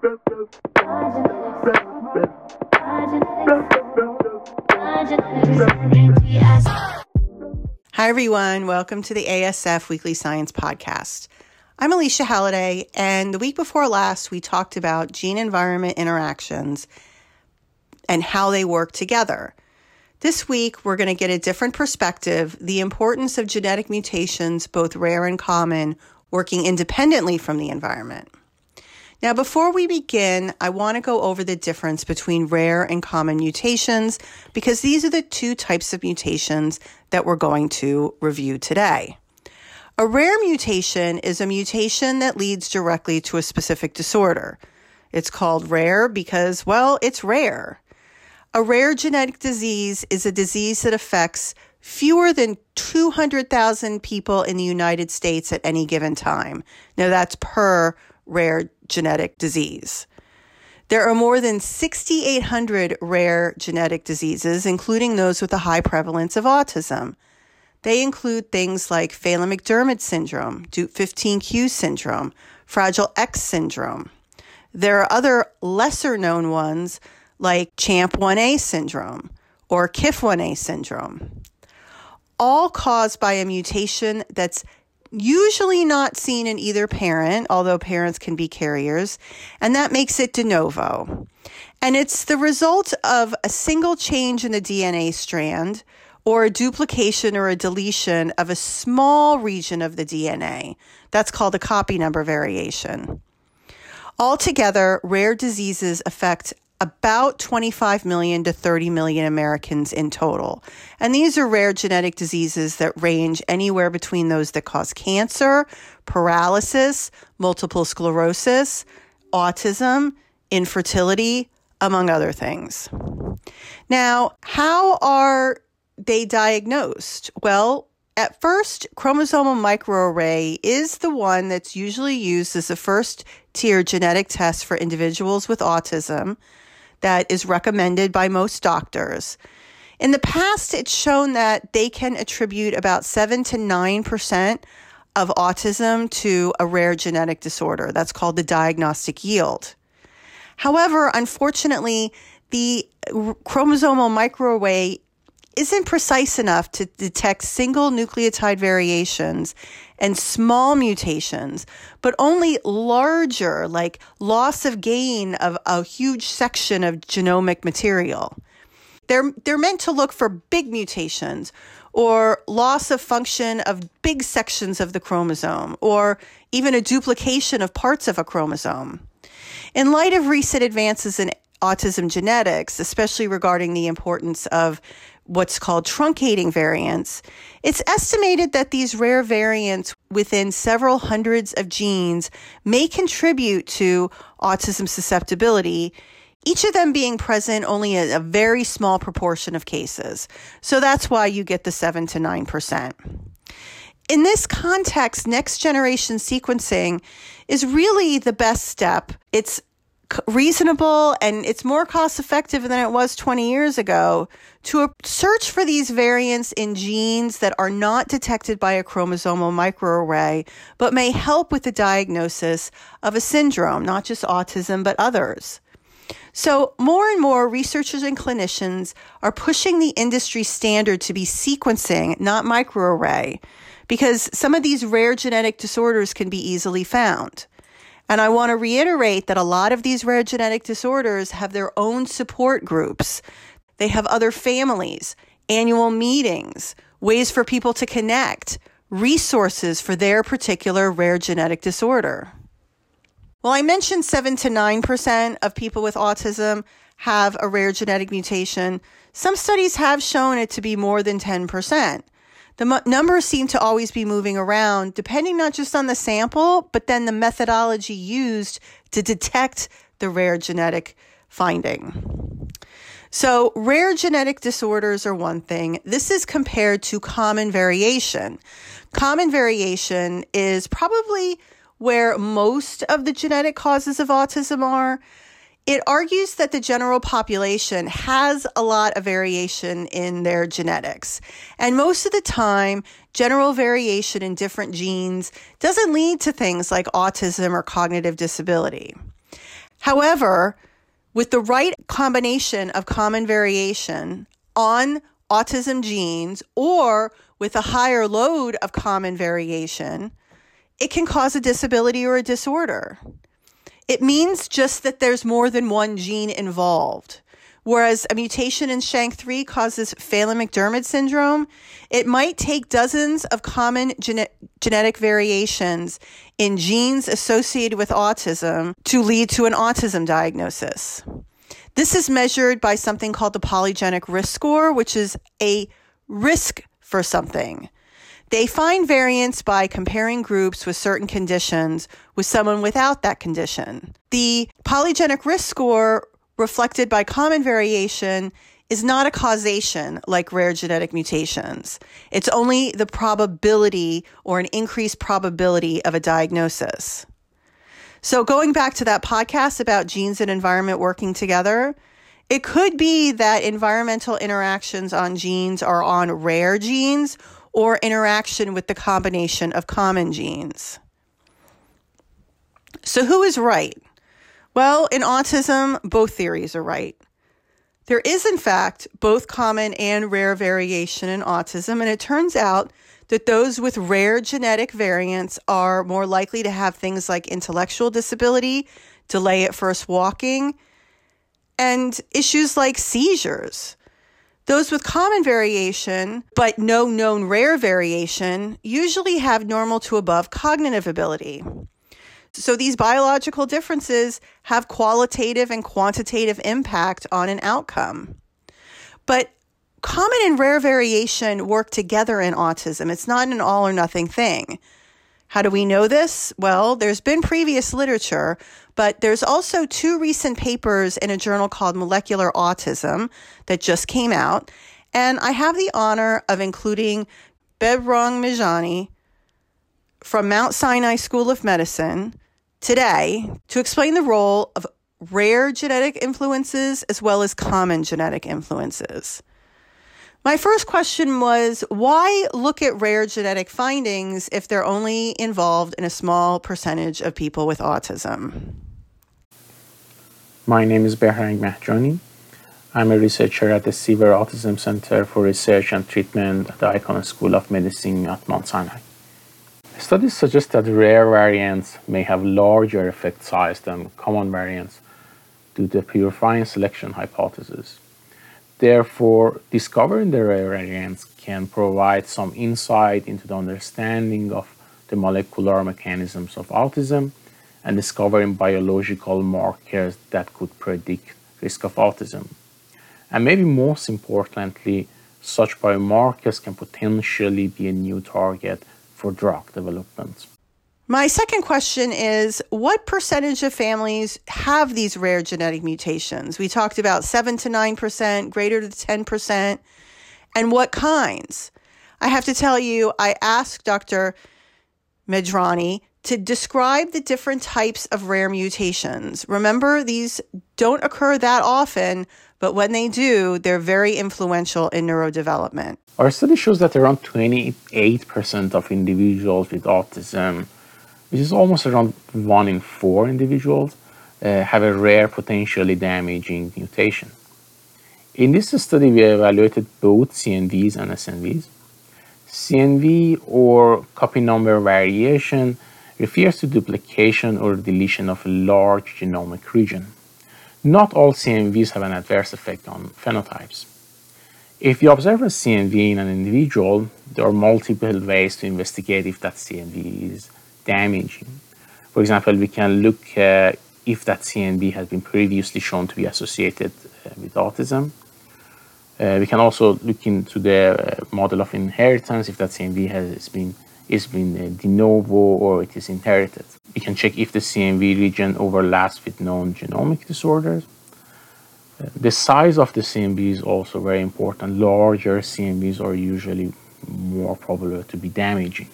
Hi, everyone. Welcome to the ASF Weekly Science Podcast. I'm Alycia Halladay, and the week before last, we talked about gene environment interactions and how they work together. This week, we're going to get a different perspective the importance of genetic mutations, both rare and common, working independently from the environment. Now, before we begin, I want to go over the difference between rare and common mutations because these are the two types of mutations that we're going to review today. A rare mutation is a mutation that leads directly to a specific disorder. It's called rare because, well, it's rare. A rare genetic disease is a disease that affects fewer than 200,000 people in the United States at any given time. Now, that's per rare genetic disease. There are more than 6,800 rare genetic diseases, including those with a high prevalence of autism. They include things like Phelan-McDermid syndrome, Dup15q syndrome, Fragile X syndrome. There are other lesser known ones like CHAMP1A syndrome or KIF1A syndrome, all caused by a mutation that's usually not seen in either parent, although parents can be carriers, and that makes it de novo. And it's the result of a single change in the DNA strand or a duplication or a deletion of a small region of the DNA. That's called a copy number variation. Altogether, rare diseases affect about 25 million to 30 million Americans in total. And these are rare genetic diseases that range anywhere between those that cause cancer, paralysis, multiple sclerosis, autism, infertility, among other things. Now, how are they diagnosed? Well, at first, chromosomal microarray is the one that's usually used as a first tier genetic test for individuals with autism that is recommended by most doctors. In the past, it's shown that they can attribute about 7 to 9% of autism to a rare genetic disorder. That's called the diagnostic yield. However, unfortunately, the chromosomal microarray isn't precise enough to detect single nucleotide variations and small mutations, but only larger, like loss of gain of a huge section of genomic material. They're, they're meant to look for big mutations or loss of function of big sections of the chromosome or even a duplication of parts of a chromosome. In light of recent advances in autism genetics, especially regarding the importance of what's called truncating variants, it's estimated that these rare variants within several hundreds of genes may contribute to autism susceptibility, each of them being present only in a very small proportion of cases. So that's why you get the 7 to 9%. In this context, next generation sequencing is really the best step. It's reasonable and it's more cost effective than it was 20 years ago to search for these variants in genes that are not detected by a chromosomal microarray, but may help with the diagnosis of a syndrome, not just autism, but others. So, more and more researchers and clinicians are pushing the industry standard to be sequencing, not microarray, because some of these rare genetic disorders can be easily found. And I want to reiterate that a lot of these rare genetic disorders have their own support groups. They have other families, annual meetings, ways for people to connect, resources for their particular rare genetic disorder. Well, I mentioned 7 to 9% of people with autism have a rare genetic mutation. Some studies have shown it to be more than 10%. The m- numbers seem to always be moving around, depending not just on the sample, but then the methodology used to detect the rare genetic finding. So, rare genetic disorders are one thing. This is compared to common variation. Common variation is probably where most of the genetic causes of autism are. It argues that the general population has a lot of variation in their genetics. And most of the time, general variation in different genes doesn't lead to things like autism or cognitive disability. However, with the right combination of common variation on autism genes or with a higher load of common variation, it can cause a disability or a disorder. It means just that there's more than one gene involved. Whereas a mutation in SHANK3 causes Phelan-McDermid syndrome, it might take dozens of common gene- genetic variations in genes associated with autism to lead to an autism diagnosis. This is measured by something called the polygenic risk score, which is a risk for something. They find variance by comparing groups with certain conditions with someone without that condition. The polygenic risk score reflected by common variation is not a causation like rare genetic mutations. It's only the probability or an increased probability of a diagnosis. So, going back to that podcast about genes and environment working together, it could be that environmental interactions on genes are on rare genes or interaction with the combination of common genes. So, who is right? Well, in autism, both theories are right. There is, in fact, both common and rare variation in autism, and it turns out that those with rare genetic variants are more likely to have things like intellectual disability, delay at first walking, and issues like seizures. Those with common variation, but no known rare variation, usually have normal to above cognitive ability. So these biological differences have qualitative and quantitative impact on an outcome. But common and rare variation work together in autism. It's not an all or nothing thing. How do we know this? Well, there's been previous literature, but there's also two recent papers in a journal called Molecular Autism that just came out. And I have the honor of including Behrang Mahjani from Mount Sinai School of Medicine today to explain the role of rare genetic influences as well as common genetic influences. My first question was why look at rare genetic findings if they're only involved in a small percentage of people with autism? My name is Behrang Mahjani. I'm a researcher at the Seaver Autism Center for Research and Treatment at the Icahn School of Medicine at Mount Sinai. Studies suggest that rare variants may have larger effect size than common variants due to the purifying selection hypothesis. Therefore, discovering the rare variants can provide some insight into the understanding of the molecular mechanisms of autism and discovering biological markers that could predict risk of autism. And maybe most importantly, such biomarkers can potentially be a new target for drug development. My second question is what percentage of families have these rare genetic mutations? We talked about 7 to 9%, greater to 10%, and what kinds? I have to tell you, I asked Dr. Medrani to describe the different types of rare mutations. Remember, these don't occur that often, but when they do, they're very influential in neurodevelopment. Our study shows that around 28% of individuals with autism, which is almost around one in four individuals, uh, have a rare, potentially damaging mutation. In this study, we evaluated both CNVs and SNVs. CNV or copy number variation refers to duplication or deletion of a large genomic region. Not all CNVs have an adverse effect on phenotypes. If you observe a CNV in an individual, there are multiple ways to investigate if that CNV is damaging. For example, we can look uh, if that CNV has been previously shown to be associated uh, with autism. Uh, we can also look into the model of inheritance if that CNV has been is been de novo or it is inherited. We can check if the CNV region overlaps with known genomic disorders the size of the CNV is also very important. Larger CNVs are usually more probable to be damaging.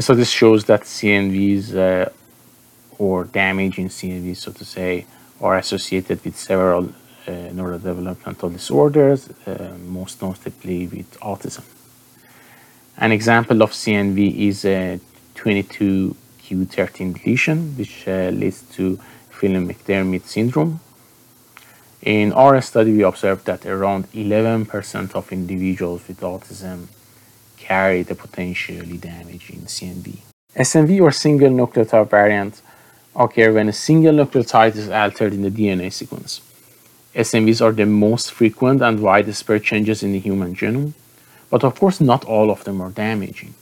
So this shows that CNVs uh, or in CNVs, so to say, are associated with several uh, neurodevelopmental disorders, uh, most notably with autism. An example of CNV is a 22q Q13 deletion, which uh, leads to Phelan-McDermid syndrome. In our study, we observed that around 11% of individuals with autism carry the potentially damaging CNV. SNV or single nucleotide variant occur when a single nucleotide is altered in the DNA sequence. SNVs are the most frequent and widespread changes in the human genome, but of course not all of them are damaging.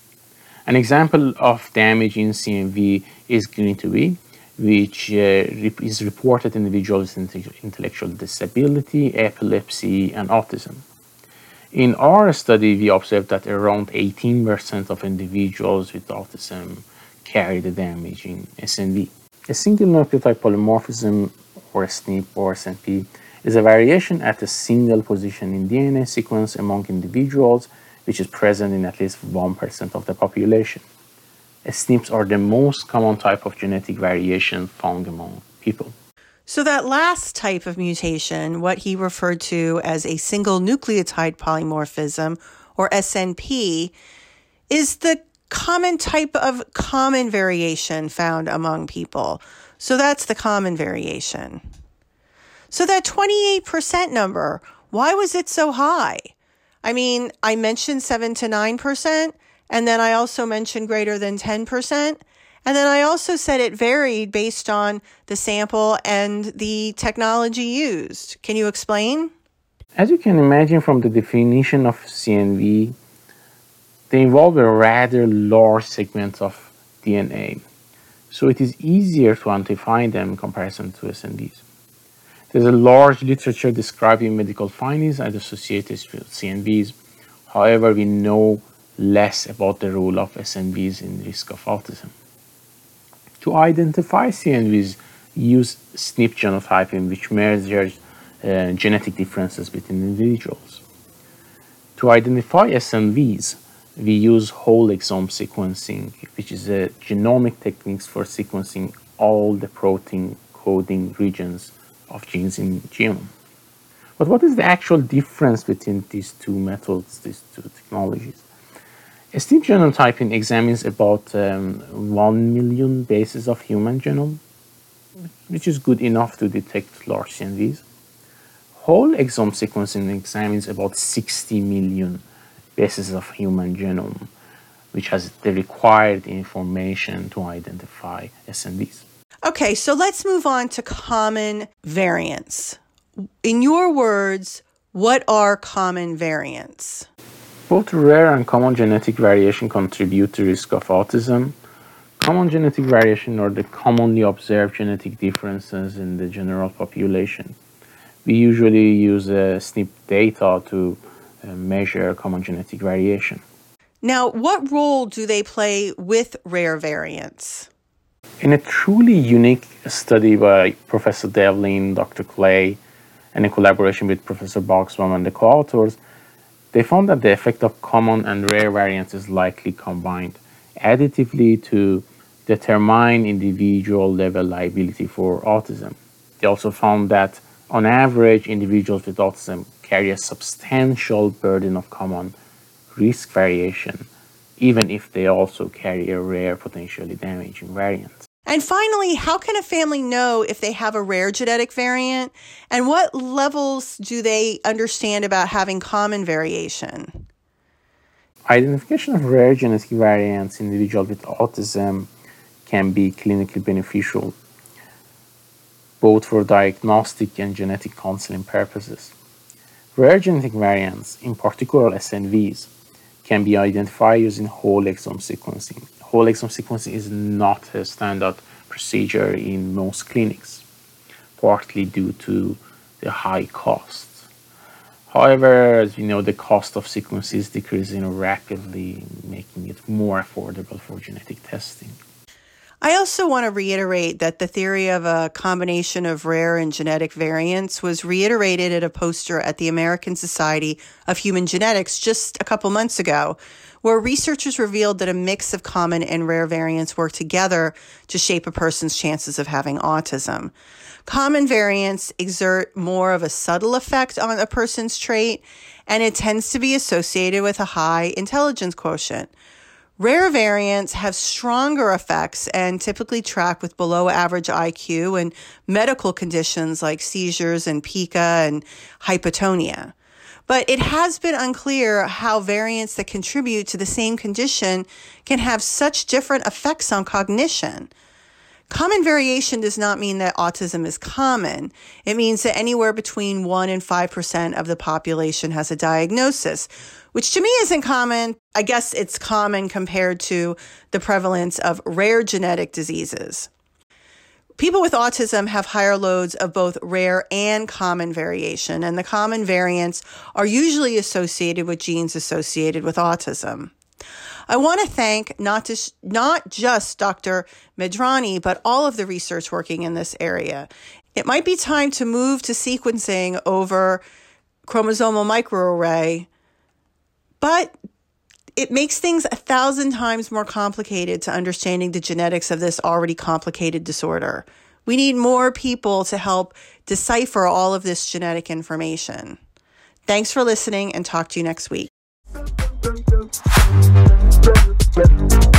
An example of damage in CNV is to be which uh, is reported in individuals with intellectual disability, epilepsy, and autism. In our study, we observed that around 18% of individuals with autism carry the damaging SNV. A single nucleotide polymorphism, or SNP or SNP, is a variation at a single position in DNA sequence among individuals, which is present in at least 1% of the population. SNPs are the most common type of genetic variation found among people. So, that last type of mutation, what he referred to as a single nucleotide polymorphism, or SNP, is the common type of common variation found among people. So, that's the common variation. So, that 28% number, why was it so high? I mean, I mentioned 7 to 9%, and then I also mentioned greater than 10%. And then I also said it varied based on the sample and the technology used. Can you explain? As you can imagine from the definition of CNV, they involve a rather large segment of DNA. So it is easier to identify them in comparison to SNVs. There's a large literature describing medical findings and associated with CNVs. However, we know less about the role of SNVs in risk of autism. To identify CNVs, use SNP genotyping, which measures uh, genetic differences between individuals. To identify SNVs, we use whole exome sequencing, which is a genomic techniques for sequencing all the protein coding regions of genes in genome. But what is the actual difference between these two methods, these two technologies? SNP genotyping examines about um, 1 million bases of human genome, which is good enough to detect large CNVs. Whole exome sequencing examines about 60 million bases of human genome, which has the required information to identify SNVs. Okay, so let's move on to common variants. In your words, what are common variants? Both rare and common genetic variation contribute to risk of autism. Common genetic variation are the commonly observed genetic differences in the general population. We usually use uh, SNP data to uh, measure common genetic variation. Now, what role do they play with rare variants? In a truly unique study by Professor Devlin, Dr. Klei, and in collaboration with Professor Buxbaum and the co-authors, they found that the effect of common and rare variants is likely combined additively to determine individual level liability for autism. They also found that on average, individuals with autism carry a substantial burden of common risk variation, even if they also carry a rare potentially damaging variant. And finally, how can a family know if they have a rare genetic variant? And what levels do they understand about having common variation? Identification of rare genetic variants in individuals with autism can be clinically beneficial, both for diagnostic and genetic counseling purposes. Rare genetic variants, in particular SNVs, can be identified using whole exome sequencing whole exome sequencing is not a standard procedure in most clinics, partly due to the high costs. However, as you know, the cost of sequencing is decreasing rapidly, making it more affordable for genetic testing. I also want to reiterate that the theory of a combination of rare and genetic variants was reiterated at a poster at the American Society of Human Genetics just a couple months ago, where researchers revealed that a mix of common and rare variants work together to shape a person's chances of having autism. Common variants exert more of a subtle effect on a person's trait, and it tends to be associated with a high intelligence quotient. Rare variants have stronger effects and typically track with below average IQ and medical conditions like seizures and pica and hypotonia. But it has been unclear how variants that contribute to the same condition can have such different effects on cognition. Common variation does not mean that autism is common. It means that anywhere between 1 and 5% of the population has a diagnosis, which to me isn't common. I guess it's common compared to the prevalence of rare genetic diseases. People with autism have higher loads of both rare and common variation, and the common variants are usually associated with genes associated with autism. I want to thank not just, not just Dr. Medrani, but all of the research working in this area. It might be time to move to sequencing over chromosomal microarray, but it makes things a thousand times more complicated to understanding the genetics of this already complicated disorder. We need more people to help decipher all of this genetic information. Thanks for listening and talk to you next week. Thank you.